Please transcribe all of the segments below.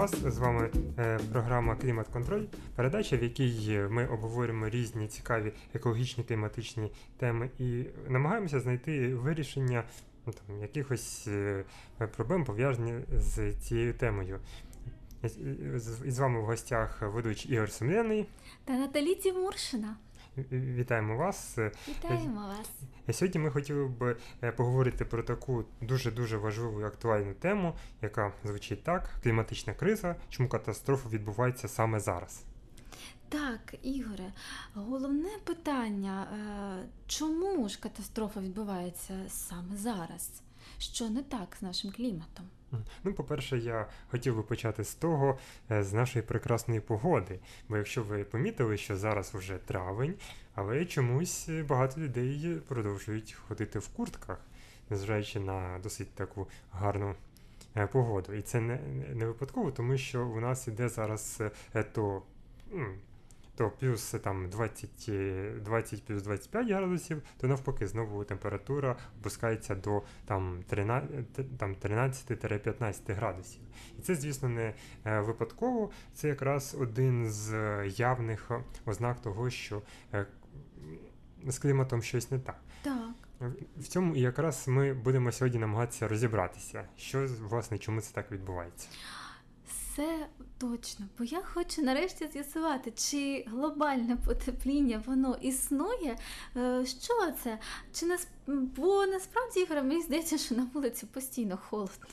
вас. З вами е, програма Клімат Контроль, передача, в якій ми обговорюємо різні цікаві екологічні кліматичні теми і намагаємося знайти вирішення ну, там, якихось е, проблем, пов'язані з цією темою. І з вами в гостях ведучий Ігор Сумленний. Та Наталі Тімуршина. Вітаємо вас. Вітаємо вас. Сьогодні ми хотіли б е, поговорити про таку дуже-дуже важливу і актуальну тему, яка звучить так: кліматична криза, чому катастрофа відбувається саме зараз. Так, Ігоре, головне питання, е, чому ж катастрофа відбувається саме зараз? Що не так з нашим кліматом? Ну, по-перше, я хотів би почати з того, е, з нашої прекрасної погоди. Бо якщо ви помітили, що зараз вже травень, але чомусь багато людей продовжують ходити в куртках, незважаючи на досить таку гарну е, погоду. І це не не випадково, тому що у нас іде зараз е, то то плюс там 20 20 плюс 25 градусів, то навпаки знову температура опускається до там 13-15 градусів. І це, звісно, не е, випадково. Це якраз один з явних ознак того, що е, з кліматом щось не так. Так. В цьому якраз ми будемо сьогодні намагатися розібратися, що власне чому це так відбувається. Все точно, бо я хочу нарешті з'ясувати, чи глобальне потепління воно існує. Е, що це? Чи нас... Бо насправді Ігор, мені здається, що на вулиці постійно холодно.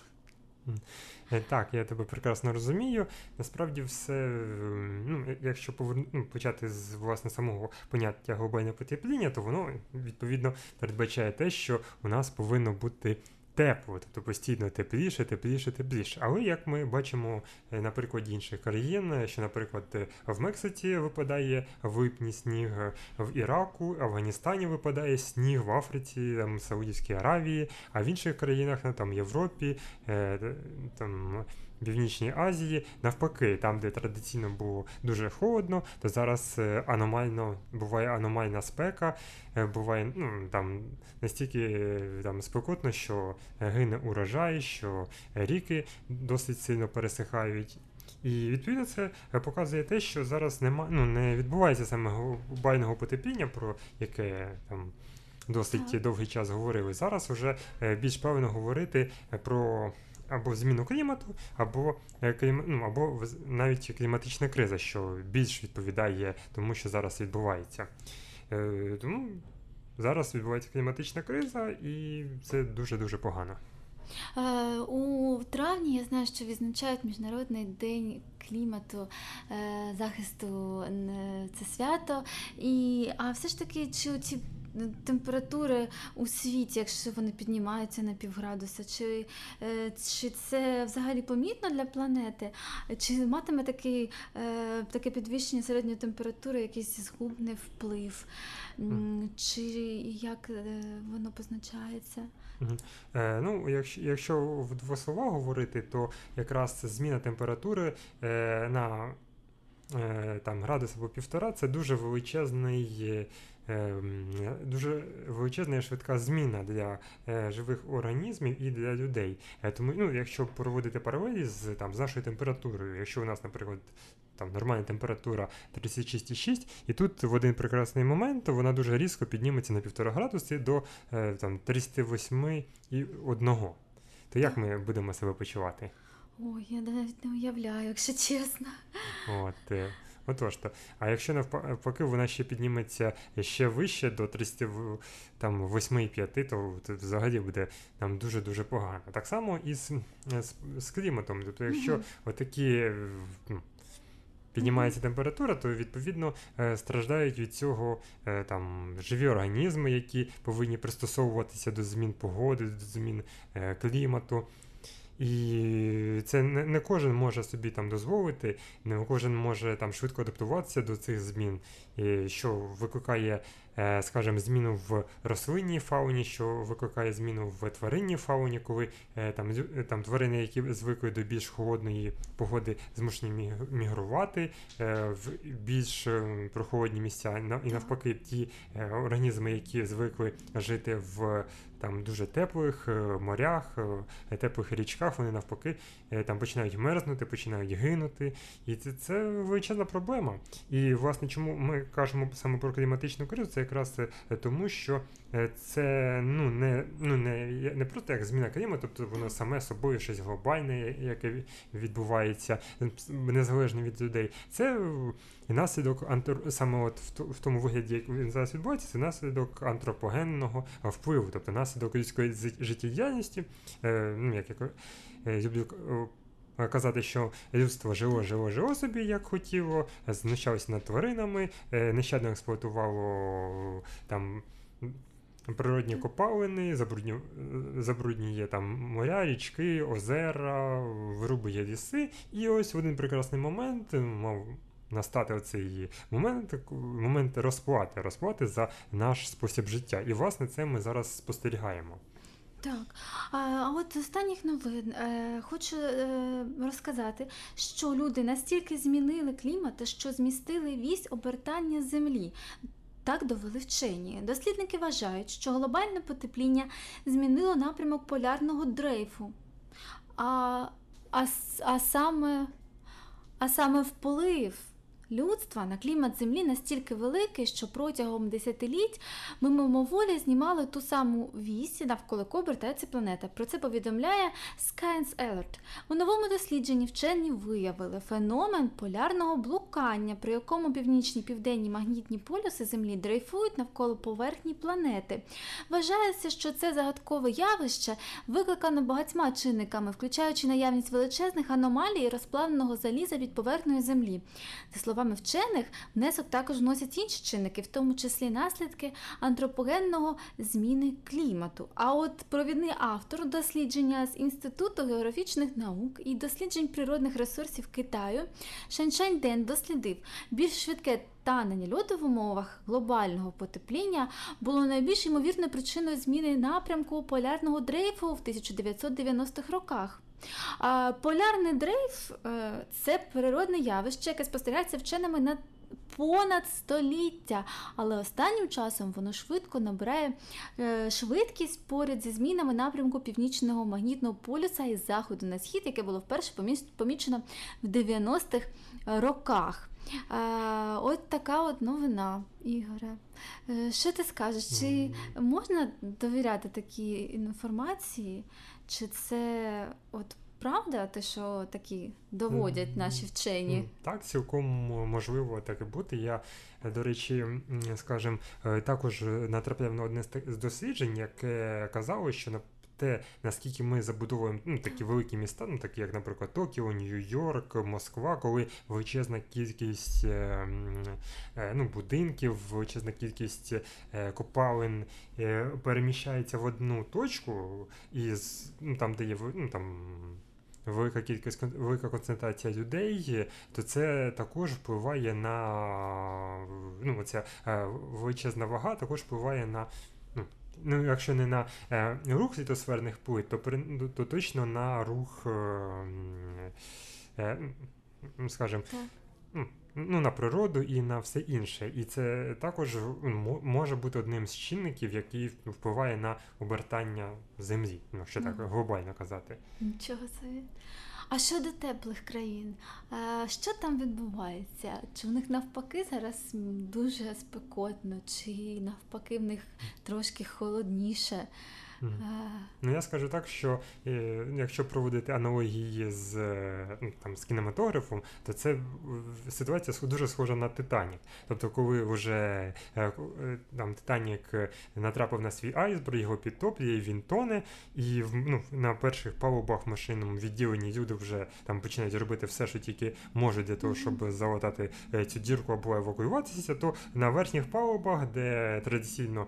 Е, так, я тебе прекрасно розумію. Насправді, все, ну, якщо поверну, ну, почати з власне самого поняття глобальне потепління, то воно відповідно передбачає те, що у нас повинно бути тепло, тобто постійно тепліше, тепліше, тепліше. Але як ми бачимо е, на прикладі інших країн, що, наприклад, е, в Мексиці випадає в липні сніг, в Іраку, Афганістані випадає сніг, в Африці, там, Саудівській Аравії, а в інших країнах, ну, там Європі, е, там. Північній Азії, навпаки, там, де традиційно було дуже холодно, то зараз е, аномально буває аномальна спека, е, буває ну, там настільки е, там спекотно, що гине урожай, що ріки досить сильно пересихають. І відповідно це показує те, що зараз нема, ну, не відбувається саме глобального потепління, про яке там досить довгий час говорили. Зараз вже більш правильно говорити про або зміну клімату, або е, клім... ну, або навіть кліматична криза, що більш відповідає тому, що зараз відбувається. Е, тому зараз відбувається кліматична криза, і це дуже-дуже погано. Е, у травні я знаю, що відзначають Міжнародний день клімату, захисту це свято. І, А все ж таки, чи ці температури у світі, якщо вони піднімаються на півградуса, чи е, чи це взагалі помітно для планети, чи матиме такий, е, таке підвищення середньої температури, якийсь згубний вплив, чи як е, воно позначається? Е, ну, Якщо якщо в два слова говорити, то якраз зміна температури е, на е, там, градус або півтора це дуже величезний дуже величезна і швидка зміна для е, живих організмів і для людей. Е, тому, ну, якщо проводити паралелі з там з нашою температурою, якщо у нас, наприклад, там нормальна температура 36,6, і тут в один прекрасний момент вона дуже різко підніметься на 1,5 градуси до е, там 38,1. То як ми будемо себе почувати? Ой, я навіть не уявляю, якщо чесно. От, Отож то. А якщо навпаки вона ще підніметься ще вище до 38,5, то взагалі буде нам дуже-дуже погано. Так само і з, з, з кліматом. Тобто, якщо mm-hmm. отакі. Піднімається температура, то відповідно е, страждають від цього е, там живі організми, які повинні пристосовуватися до змін погоди, до змін е, клімату. І це не не кожен може собі там дозволити, не кожен може там швидко адаптуватися до цих змін, і що викликає, е, скажімо, зміну в рослинній фауні, що викликає зміну в тваринній фауні, коли е, там там тварини, які звикли до більш холодної погоди, змушені мігрувати е, в більш прохолодні місця, і навпаки, ті організми, які звикли жити в там дуже теплих морях, теплих річках, вони навпаки там починають мерзнути, починають гинути. І це, це величезна проблема. І власне, чому ми кажемо саме про кліматичну кризу, це якраз тому, що це ну не ну не не просто як зміна клімату, тобто воно саме собою щось глобальне, яке відбувається незалежно від людей. Це наслідок саме от в тому вигляді, як він зараз відбувається, це наслідок антропогенного впливу, тобто наслідок людської життєдіяльності, е, ну як я е, люблю. Казати, що людство жило, жило, жило собі, як хотіло, знущалося над тваринами, е, нещадно експлуатувало там природні копалини, забруднює, забруднює там моря, річки, озера, вирубує ліси. І ось в один прекрасний момент мав настати оцей момент момент розплати, розплати за наш спосіб життя. І, власне, це ми зараз спостерігаємо. Так, а от останніх новин е, хочу е, розказати, що люди настільки змінили клімат, що змістили вісь обертання землі. Так довели вчені. Дослідники вважають, що глобальне потепління змінило напрямок полярного дрейфу, а, а, а, саме, а саме вплив людства на клімат Землі настільки великий, що протягом десятиліть ми мимоволі знімали ту саму вісь, навколо якої обертається планета. Про це повідомляє Science Alert. У новому дослідженні вчені виявили феномен полярного блукання, при якому північні південні магнітні полюси Землі дрейфують навколо поверхні планети. Вважається, що це загадкове явище викликано багатьма чинниками, включаючи наявність величезних аномалій розплавленого заліза від поверхної землі. За словами вчених, внесок також вносять інші чинники, в тому числі наслідки антропогенного зміни клімату. А от провідний автор дослідження з Інституту географічних наук і досліджень природних ресурсів Китаю Шаншань Ден дослідив більш швидке. Танення льоду в умовах глобального потепління було найбільш ймовірною причиною зміни напрямку полярного дрейфу в 1990-х роках. Полярний дрейф е, це природне явище, яке спостерігається вченими на понад століття, але останнім часом воно швидко набирає е, швидкість поряд зі змінами напрямку північного магнітного полюса із заходу на схід, яке було вперше помічено в 90-х роках. От така от новина, Ігоре. Е, що ти скажеш? Чи можна довіряти такій інформації? Чи це от правда, те, що такі доводять наші вчені? Так, цілком можливо так і бути. Я, до речі, скажімо, е, також натрапляв на одне з досліджень, яке казало, що на те, наскільки ми забудовуємо ну, такі великі міста, ну такі як, наприклад, Токіо, Нью-Йорк, Москва, коли величезна кількість е, е, ну, будинків, величезна кількість е, копалин е, переміщається в одну точку, і ну, там, де є ну, там. Велика кількість велика концентрація людей, то це також впливає на ну, ця е, величезна вага, також впливає на ну, якщо не на е, рух літосферних плит, то ну, то точно на рух, е, е, скажімо, ну, на природу і на все інше. І це також може бути одним з чинників, який впливає на обертання землі, ну, що так глобально казати. Нічого собі. А щодо теплих країн, що там відбувається? Чи в них навпаки зараз дуже спекотно, чи навпаки в них трошки холодніше? Mm. Ну, я скажу так, що е, якщо проводити аналогії з е, ну, там, з кінематографом, то це ситуація дуже схожа на Титанік. Тобто, коли вже е, там Титанік натрапив на свій айсберг, його підтоплює, він тоне, і ну, на перших палубах в машинному відділенні люди вже там починають робити все, що тільки можуть для того, щоб залатати цю дірку або евакуюватися, то на верхніх палубах, де традиційно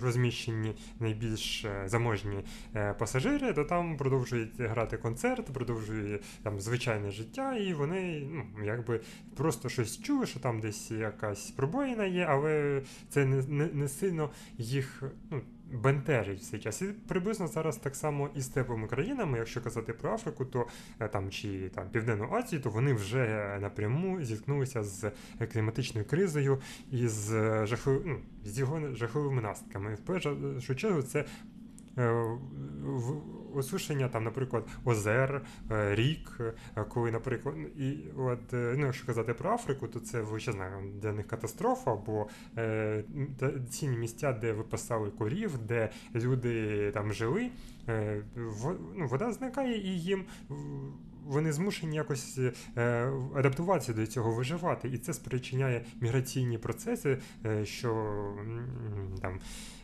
розміщені найбільш заможні е, пасажири, то там продовжують грати концерт, продовжують там звичайне життя, і вони ну, якби просто щось чули, що там десь якась пробоїна є, але це не не, не сильно їх. ну, Бентежить в цей час. І приблизно зараз так само і з теплими країнами, якщо казати про Африку, то е, там чи там Південну Азію, то вони вже напряму зіткнулися з кліматичною кризою і з жахливими ну, з його жахливими наслідками. В першу чергу це осушення, там, наприклад, озер, рік, коли, наприклад, і от, ну, якщо казати про Африку, то це величезна для них катастрофа, бо ці місця, де випасали корів, де люди там жили, ну, вода зникає і їм вони змушені якось е, адаптуватися до цього, виживати, і це спричиняє міграційні процеси, е, що там.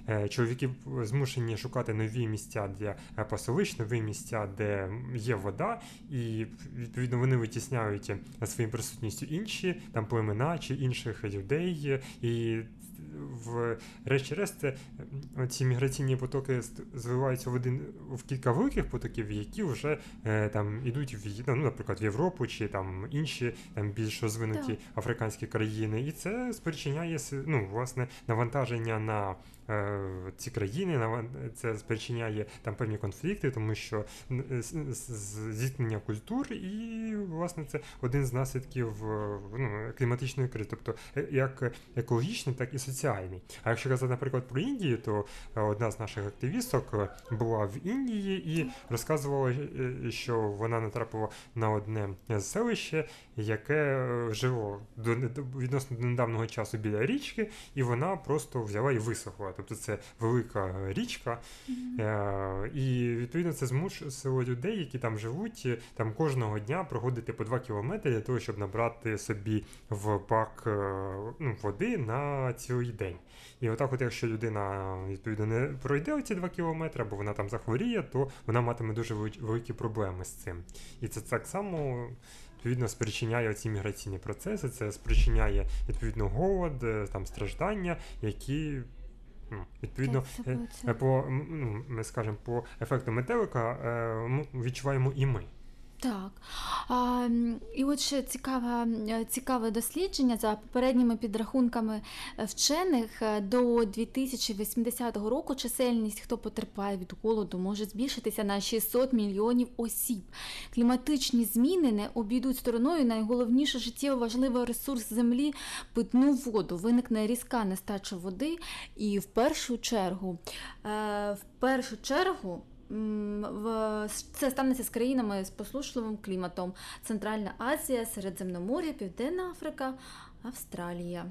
Е, чоловіки змушені шукати нові місця для пасовищ, нові місця, де є вода, і відповідно вони витісняють своїм присутністю інші там племена чи інших людей, і в решті-решт ці міграційні потоки зливаються в один в кілька великих потоків, які вже е, там ідуть в ну, наприклад, в Європу чи там інші там більш розвинуті африканські країни, і це спричиняє ну, власне навантаження на Е, ці країни, це спричиняє там певні конфлікти, тому що зіткнення культур, і власне це один з наслідків е, ну, кліматичної кризи, тобто е, як екологічний, так і соціальний. А якщо казати, наприклад, про Індію, то одна з наших активісток була в Індії і розказувала, що вона натрапила на одне селище, яке жило до відносно до недавнього часу біля річки, і вона просто взяла і висохла. Тобто це велика річка, mm-hmm. і відповідно це змусило людей, які там живуть, там кожного дня проходити по 2 кілометри для того, щоб набрати собі в бак е, ну, води на цілий день. І отак, от якщо людина відповідно не пройде оці 2 кілометри, або вона там захворіє, то вона матиме дуже великі проблеми з цим. І це так само. Відповідно, спричиняє ці міграційні процеси, це спричиняє відповідно голод, е, там страждання, які Ну, відповідно, е, е, по ну, ми скажемо, по ефекту метелика е, відчуваємо і ми. Так. А, І от ще цікаве, цікаве дослідження за попередніми підрахунками е, вчених е, до 2080 року чисельність, хто потерпає від голоду, може збільшитися на 600 мільйонів осіб. Кліматичні зміни не обійдуть стороною найголовніше життєво важливий ресурс землі питну воду. Виникне різка нестача води, і в першу чергу, е, в першу чергу це станеться з країнами з послушливим кліматом: Центральна Азія, Середземномор'я, Південна Африка, Австралія.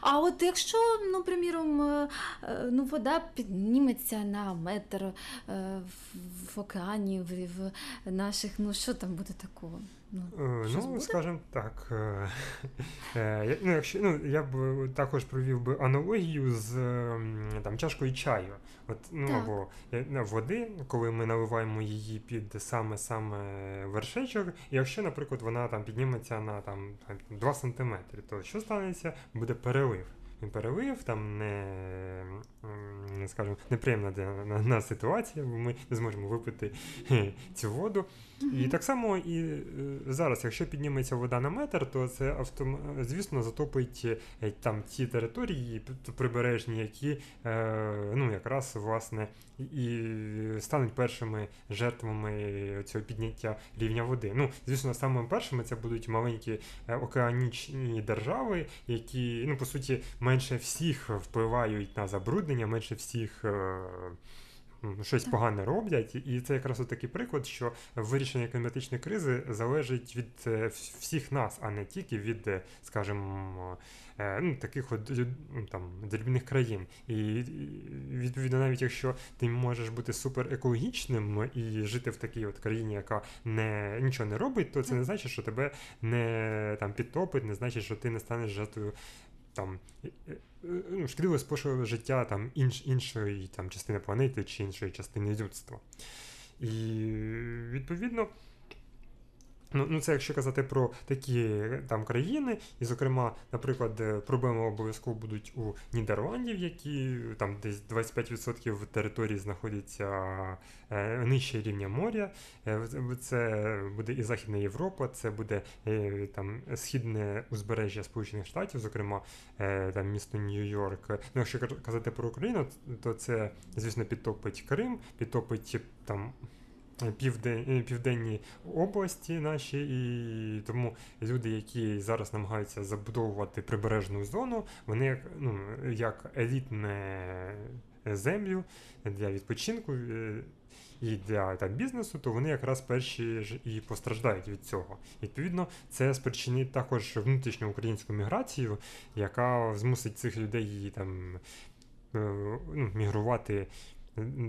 А от якщо, ну, приміром, е, е, ну, вода підніметься на метр е, в океані, в наших, ну що там буде такого? Ну, ну скажімо так. ну, якщо, ну, Я б також провів би аналогію з там, чашкою чаю. От, ну, Або ну, води, коли ми наливаємо її під саме-саме вершечок, і якщо, наприклад, вона там підніметься на там, 2 см, то що станеться? Буде перелив. Перелив, там не скажімо, неприємна для нас ситуація, бо ми не зможемо випити цю воду. І так само і е, зараз, якщо підніметься вода на метр, то це автом... звісно затопить е, там ті території прибережні, які е, ну, якраз власне і стануть першими жертвами цього підняття рівня води. Ну, звісно, самими першими це будуть маленькі океанічні держави, які ну, по суті менше всіх впливають на забруднення, менше всіх щось так. погане роблять, і це якраз такий приклад, що вирішення кліматичної кризи залежить від е, всіх нас, а не тільки від, е, скажімо, е, ну, таких от ну, там дрібних країн. І відповідно, навіть якщо ти можеш бути супер екологічним і жити в такій от країні, яка не нічого не робить, то це не значить, що тебе не там підтопить, не значить, що ти не станеш жертвою там ну, шкідливо спошує життя там інш, іншої там, частини планети чи іншої частини людства. І відповідно. Ну, ну це якщо казати про такі там країни, і, зокрема, наприклад, е, проблеми обов'язково будуть у Нідерландів, які там десь 25% території знаходяться е, нижче рівня моря. Е, це буде і Західна Європа, це буде е, там східне узбережжя Сполучених Штатів, зокрема е, там місто Нью-Йорк. Ну, якщо казати про Україну, то це, звісно, підтопить Крим, підтопить там південь, е, південні області наші, і тому люди, які зараз намагаються забудовувати прибережну зону, вони як ну, як елітне землю для відпочинку. І для там, бізнесу, то вони якраз перші ж і постраждають від цього. Відповідно, це спричинить також внутрішню українську міграцію, яка змусить цих людей там ну, мігрувати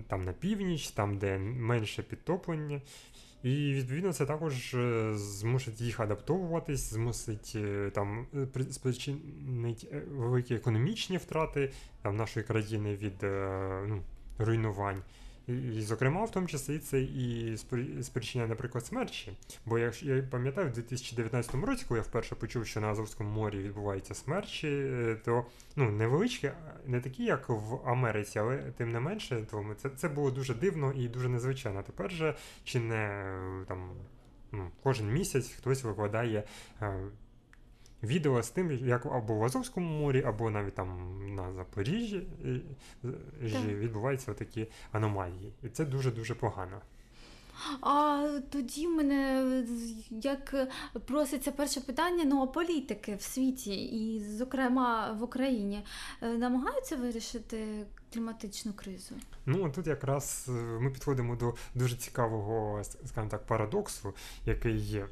там на північ, там, де менше підтоплення. І відповідно це також е, змусить їх адаптовуватись, змусить е, там е, спричинить великі економічні втрати там, нашої країни від ну, руйнувань. І, зокрема, в тому числі це і спричиняє, наприклад, смерчі. Бо якщо я пам'ятаю, в 2019 році, коли я вперше почув, що на Азовському морі відбуваються смерчі, е, то ну, невеличкі, не такі, як в Америці, але тим не менше, то це це було дуже дивно і дуже незвичайно. Тепер же чи не там ну, кожен місяць хтось викладає е, відео з тим, як або в Азовському морі, або навіть там на Запоріжжі так. відбуваються такі аномалії. І це дуже-дуже погано. А тоді в мене як проситься перше питання, ну а політики в світі, і, зокрема, в Україні е, намагаються вирішити кліматичну кризу? Ну тут якраз е, ми підходимо до дуже цікавого, скажімо так, парадоксу, який є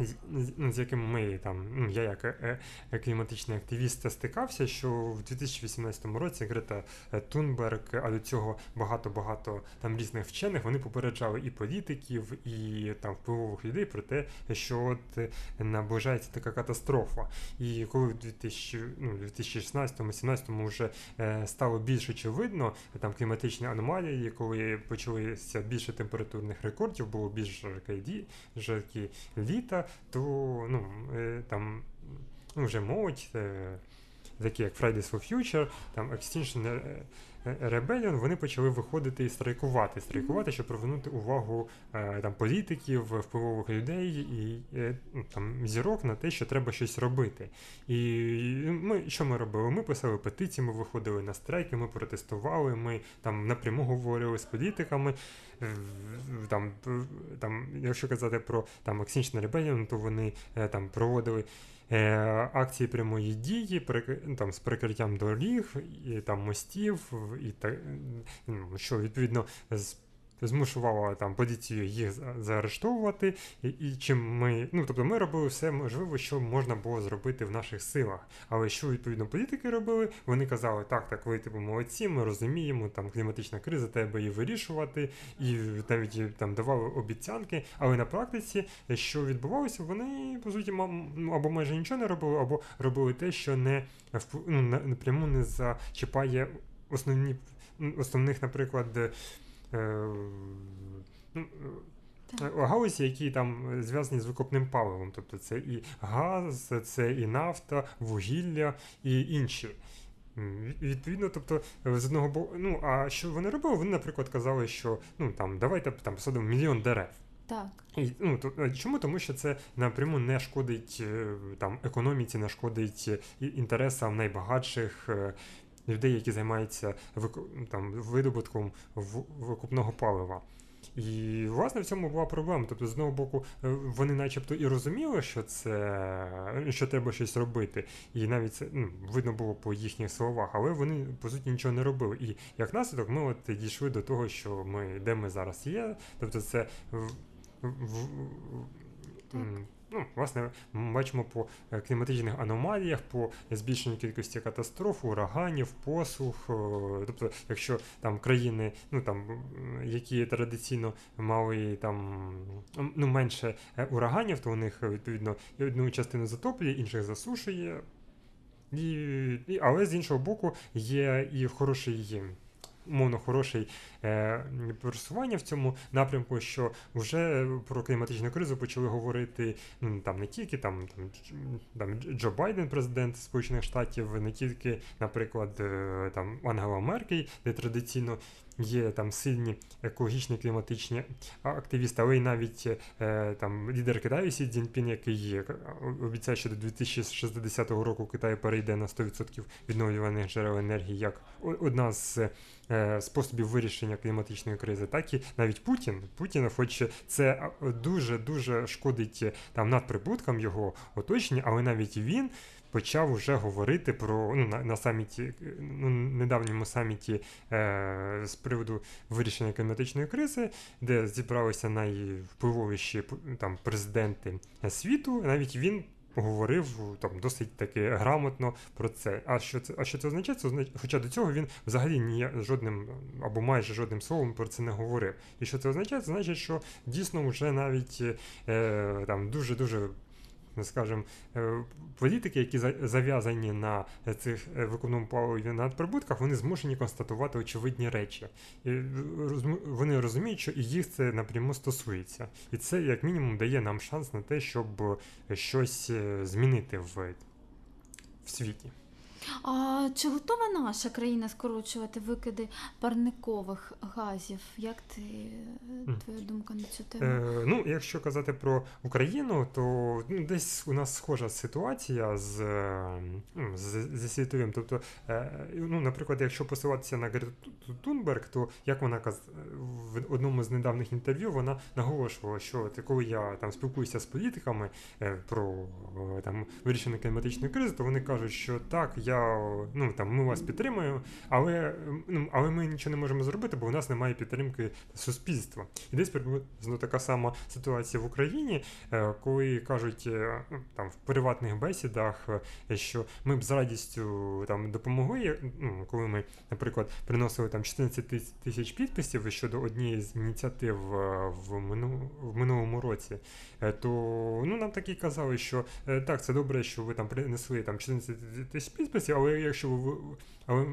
з, з яким ми там, ну я як е, е, кліматичний активіст стикався, що в 2018 році Грета е, Тунберг, а до цього багато-багато там різних вчених вони попереджали і політиків, і там впливових людей про те, що от наближається така катастрофа. І коли в 2000, ну, 2016-2017 вже стало більш очевидно, там кліматичні аномалії, коли почалися більше температурних рекордів, було більш жаркі літа то ну, е, там ну, вже молодь, такі як Fridays for Future, там Extinction е, Rebellion, вони почали виходити і страйкувати, страйкувати, щоб привернути увагу там політиків, впливових людей і ну, там зірок на те, що треба щось робити. І ми що ми робили? Ми писали петиції, ми виходили на страйки, ми протестували, ми там напряму говорили з політиками там, там, якщо казати про там Extinction Rebellion, то вони е, там проводили е, акції прямої дії, ну, там, з прикриттям доріг, і там мостів, і так, ну, що відповідно з змушувала там поліцію їх заарештовувати, і, і чим ми, ну тобто ми робили все можливе, що можна було зробити в наших силах. Але що відповідно політики робили? Вони казали, так, так, ви типу молодці, ми розуміємо, там кліматична криза, треба її вирішувати, і навіть там давали обіцянки. Але на практиці, що відбувалося, вони по суті ну, або майже нічого не робили, або робили те, що не ну, напряму не зачіпає основні основних, наприклад. Е, ну, е, галузі, які там зв'язані з викопним паливом. Тобто це і газ, це і нафта, вугілля і інші. Відповідно, тобто, з одного боку, ну а що вони робили? Вони, наприклад, казали, що ну там давайте там посадимо мільйон дерев. Так. І, ну, то, Чому? Тому що це напряму не шкодить там економіці, не шкодить інтересам найбагатших людей, які займаються там, видобутком викупного палива. І, власне, в цьому була проблема. Тобто, з одного боку, е, вони начебто і розуміли, що це що треба щось робити, і навіть це ну, видно було по їхніх словах, але вони по суті нічого не робили. І як наслідок, ми от дійшли до того, що ми де ми зараз є. Тобто, це в, в, в Ну, власне, ми бачимо по е, кліматичних аномаліях, по збільшенню кількості катастроф, ураганів, посух. Е, тобто, якщо там країни, ну там які традиційно мали там ну менше е, ураганів, то у них відповідно одну частину затоплює, інших засушує. І, Але з іншого боку, є і хороший умовно хороший просування в цьому напрямку, що вже про кліматичну кризу почали говорити ну там не тільки там там, там Джо Байден, президент Сполучених Штатів, не тільки, наприклад, е, там Ангела Меркель, де традиційно є там сильні екологічні кліматичні активісти, але й навіть е, там лідер Китаю Сі Цзіньпін, який обіцяє, що до 2060 року Китай перейде на 100% відновлюваних джерел енергії як одна з е, способів вирішення кліматичної кризи, так і навіть Путін. Путін, хоч це дуже дуже шкодить там надприбуткам його оточення, але навіть він почав вже говорити про ну, на, на саміті, ну, недавньому саміті е, з приводу вирішення кліматичної кризи, де зібралися найвпливовіші там президенти світу. Навіть він говорив там досить таки грамотно про це. А що це а що це означає? Це означає, хоча до цього він взагалі ні жодним або майже жодним словом про це не говорив. І що це означає? Це значить, що дійсно вже навіть е, там дуже дуже скажімо, е, політики, які зав'язані на цих е, виконному паливі надприбутках, вони змушені констатувати очевидні речі. І Вони розуміють, що і їх це напряму стосується. І це, як мінімум, дає нам шанс на те, щоб щось е, змінити в, в світі. А чи готова наша країна скорочувати викиди парникових газів? Як ти твоя думка на цю тему? Е, Ну, якщо казати про Україну, то ну, десь у нас схожа ситуація з ну, з, зі світовим. Тобто, е, ну, наприклад, якщо посилатися на Грету Тунберг, то як вона каз в одному з недавніх інтерв'ю вона наголошувала, що коли я там спілкуюся з політиками е, про е, там вирішення кліматичної кризи, то вони кажуть, що так, я я ну там ми вас підтримуємо, але ну, але ми нічого не можемо зробити, бо у нас немає підтримки суспільства. І десь приблизно така сама ситуація в Україні, е, коли кажуть е, ну, там в приватних бесідах, е, що ми б з радістю там допомогли. Ну, коли ми, наприклад, приносили там 14 тисяч підписів щодо однієї з ініціатив в в минулому році, то ну нам такі казали, що так, це добре, що ви там принесли там 14 тисяч підписів можливості, але якщо ви. Але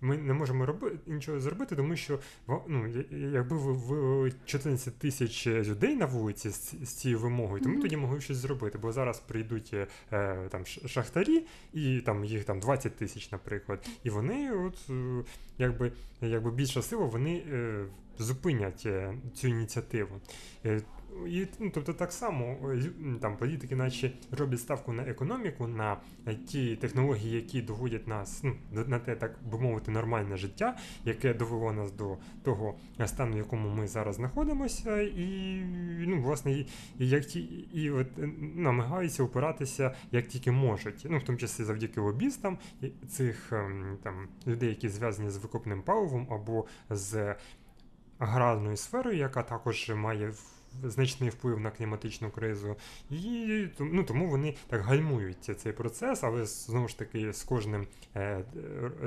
ми не можемо робити нічого зробити, тому що ну, якби ви вивели 14 тисяч людей на вулиці з, з цією вимогою, то ми mm-hmm. тоді могли щось зробити. Бо зараз прийдуть е, там шахтарі, і там їх там 20 тисяч, наприклад, і вони, от е, якби якби більша сила, вони е, зупинять е, цю ініціативу. Е, і, ну, Тобто так само там політики, наче роблять ставку на економіку, на е, ті технології, які доводять нас ну, на те, так би мовити, нормальне життя, яке довело нас до того стану, в якому ми зараз знаходимося, і ну, власне, і, як ті, і от намагаються опиратися як тільки можуть, ну в тому числі завдяки лобістам цих ем, там людей, які зв'язані з викопним паливом або з аграрною сферою, яка також має значний вплив на кліматичну кризу, і ну, тому вони так гальмують цей процес, але знову ж таки з кожним е,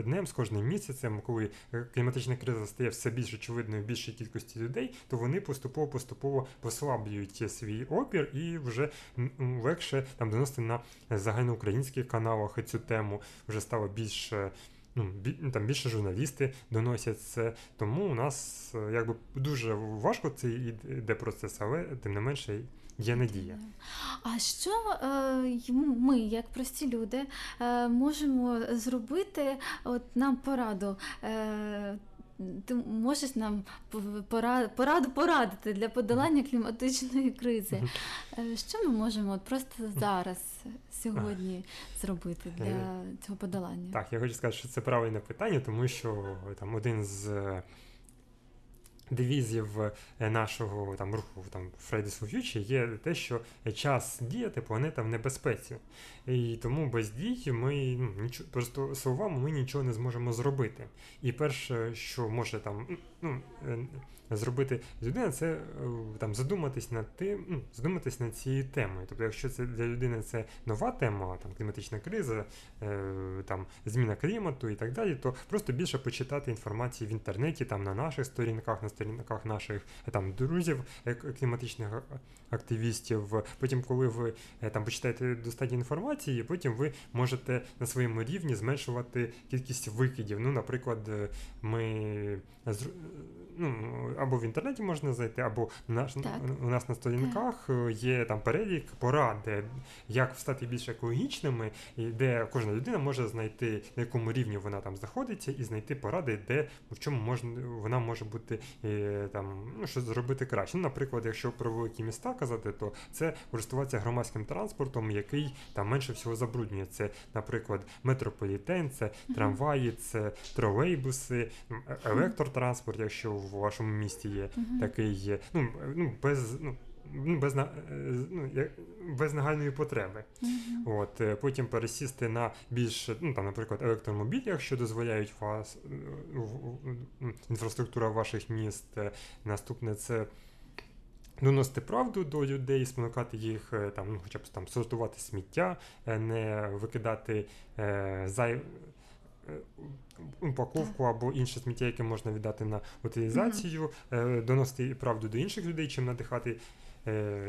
днем, з кожним місяцем, коли кліматична криза стає все більш очевидною в більшій кількості людей, то вони поступово-поступово послаблюють свій опір і вже легше там доносити на загальноукраїнських каналах цю тему. Вже стало більш ну, бі, там більше журналісти доносять це. Тому у нас е, якби дуже важко цей йде процес, але тим не менше. Є надія. А що е, ми, як прості люди, е, можемо зробити от нам пораду е, ти можеш нам пораду порадити для подолання кліматичної кризи. Е, що ми можемо от просто зараз, сьогодні, зробити для е, цього подолання? Так, я хочу сказати, що це правильне питання, тому що там один з девізів е, нашого там руху там Fridays for Future є те, що час діяти планета в небезпеці. І тому без дій ми ну, нічого просто словами ми нічого не зможемо зробити. І перше, що може там ну, е, зробити людина, це е, там задуматись над тим, ну, задуматись над цією темою. Тобто, якщо це для людини це нова тема, там кліматична криза, там зміна клімату і так далі, то просто більше почитати інформації в інтернеті, там на наших сторінках, на сторінках наших там друзів, кліматичних активістів. Потім, коли ви там почитаєте достатньо інформації, потім ви можете на своєму рівні зменшувати кількість викидів. Ну, наприклад, ми ну, або в інтернеті можна зайти, або наш, у нас на сторінках так. є там перелік порад, як стати більш екологічними, і де кожна людина може знайти, на якому рівні вона там знаходиться, і знайти поради, де в чому можна вона може бути і, там, ну, що зробити краще. Ну, Наприклад, якщо про великі міста казати, то це користуватися громадським транспортом, який там менше всього забруднює. Це, наприклад, метрополітен, це трамваї, це тролейбуси, електротранспорт, якщо в вашому місті є uh-huh. такий, ну, ну без ну. ну, без, е, ну, без нагальної потреби. Мгм. От, е, потім пересісти на більш, ну там, наприклад, електромобіль, якщо дозволяють вас е, в- в- м, інфраструктура ваших міст. Е, Наступне це. Доносити правду до людей, спонукати їх е, там, ну, хоча б там сортувати сміття, е, не викидати е, зай... е, упаковку або інше сміття, яке можна віддати на утилізацію, е, доносити правду до інших людей, чим надихати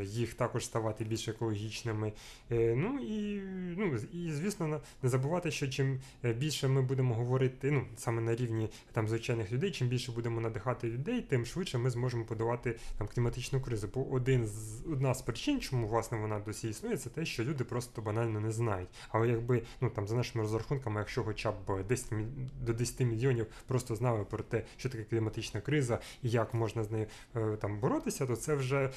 їх також ставати більш екологічними. Е, Ну і, ну, і звісно, не забувати, що чим е, більше ми будемо говорити, ну саме на рівні там звичайних людей, чим більше будемо надихати людей, тим швидше ми зможемо подолати там кліматичну кризу. Бо один з одна з причин, чому власне вона досі існує, це те, що люди просто банально не знають. Але якби ну там за нашими розрахунками, якщо хоча б 10 мі- до 10 мільйонів просто знали про те, що таке кліматична криза і як можна з нею е, там боротися, то це вже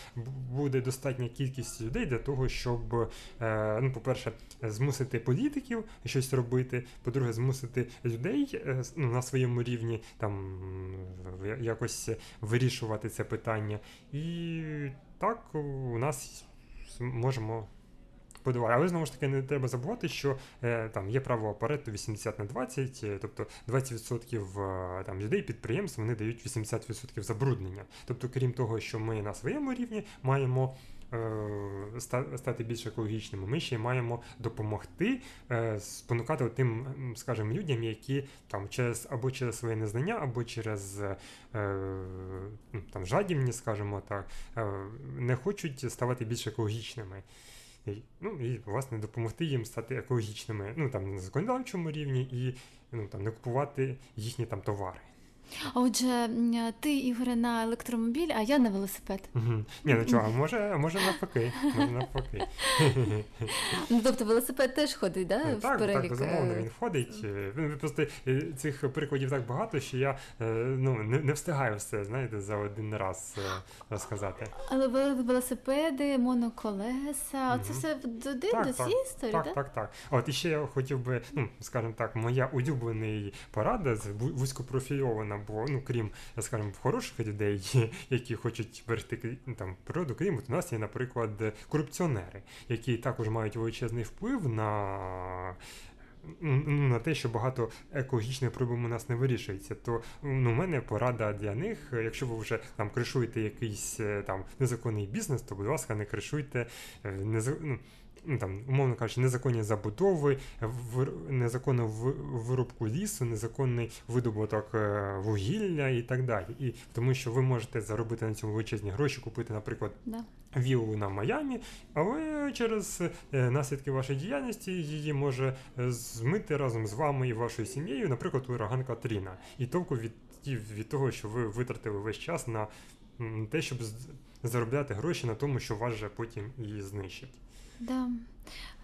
буде достатня кількість людей для того, щоб е, ну, по-перше, змусити політиків щось робити. По-друге, змусити людей е, ну, на своєму рівні там якось вирішувати це питання. І так у нас можемо. Подолати. Але знову ж таки не треба забувати, що е, там є право Паретто 80 на 20, е, тобто 20% е, там, людей, підприємств вони дають 80% забруднення. Тобто, крім того, що ми на своєму рівні маємо стати більш екологічними, ми ще маємо допомогти спонукати тим, скажімо, людям, які там через або через своє незнання, або через ну, там жадібність, скажімо так, не хочуть ставати більш екологічними. Ну і власне допомогти їм стати екологічними, ну там на законодавчому рівні, і ну там не купувати їхні там товари. Отже, ти, Ігоре, на електромобіль, а я на велосипед. Угу. Ні, ну чого, може, може навпаки. Може навпаки. Ну, тобто велосипед теж ходить, да, Ну, в так, перелік? так, безумовно, е, він входить. Е, Він просто е, цих прикладів так багато, що я ну, не, не встигаю все, знаєте, за один раз розказати. Але велосипеди, моноколеса, це все один Так, до цієї історії, Так, так? так, так. От і ще я хотів би, ну скажімо так, моя улюблений порада з- ву- бо ну крім, скажімо, хороших людей, які хочуть берегти там природу, крім от у нас є, наприклад, корупціонери, які також мають величезний вплив на. ну, На те, що багато екологічних проблем у нас не вирішується, то ну, у мене порада для них. Якщо ви вже там кришуєте якийсь е, там незаконний бізнес, то будь ласка, не кришуйте е, ну, ну, там, умовно кажучи, незаконні забудови, незаконну вирубку лісу, незаконний видобуток е, вугілля і так далі. І тому що ви можете заробити на цьому величезні гроші, купити, наприклад, Да. віллу на Майамі, але через е, наслідки вашої діяльності її може е, змити разом з вами і вашою сім'єю, наприклад, ураган Катріна. І толку від, від того, що ви витратили весь час на те, щоб заробляти гроші на тому, що вас же потім і знищить. Да.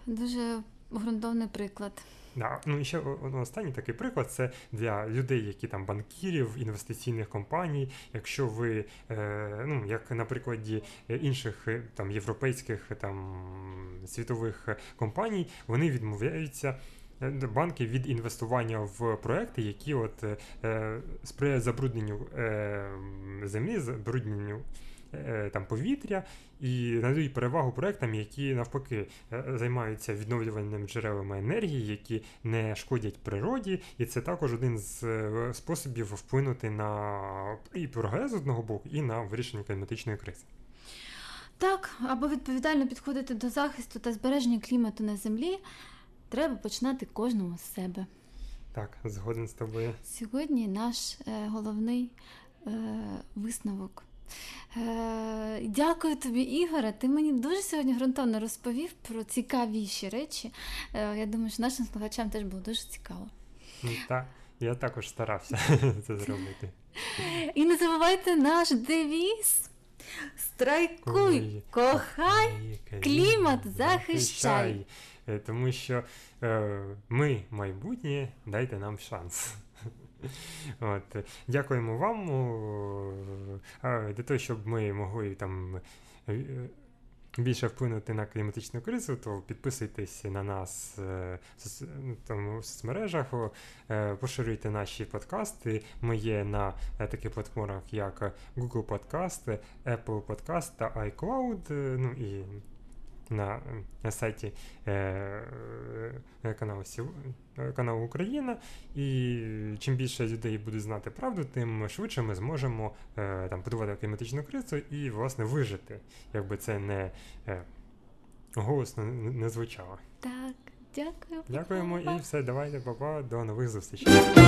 Дуже ґрунтовний приклад. Да, ну і ще останній такий приклад це для людей, які там банкірів, інвестиційних компаній. Якщо ви, е, ну як на прикладі е, інших е, там європейських е, там світових компаній, вони відмовляються. Банки від інвестування в проекти, які от е, сприяють забрудненню е, землі, забрудненню там повітря і надають перевагу проектам, які навпаки е, займаються відновлювальними джерелами енергії, які не шкодять природі, і це також один з е, способів вплинути на і прогрес з одного боку, і на вирішення кліматичної кризи. Так, аби відповідально підходити до захисту та збереження клімату на землі, треба починати кожному з себе. Так, згоден з тобою. Сьогодні наш е, головний е, висновок. Е, дякую тобі, Ігоре. Ти мені дуже сьогодні ґрунтовно розповів про цікавіші речі. Е, я думаю, що нашим слухачам теж було дуже цікаво. Ну, Так, я також старався це зробити. І не забувайте наш девіз. Страйкуй, кохай. клімат захищай. Е, Тому що е, ми майбутнє, дайте нам шанс. От, дякуємо вам для того, щоб ми могли там е, більше вплинути на кліматичну кризу, то підписуйтесь на нас е, ну, там, у соцмережах, е, поширюйте наші подкасти. Ми є на е, таких платформах, як Google Podcast, Apple Podcast та iCloud. Ну і на, на сайті е, е, каналу, е, каналу Україна. І чим більше людей будуть знати правду, тим швидше ми зможемо е, там подолати кліматичну кризу і, власне, вижити, якби це не е, голосно не звучало. Так, дякую. Дякуємо і все, давайте, папа, до нових зустрічей.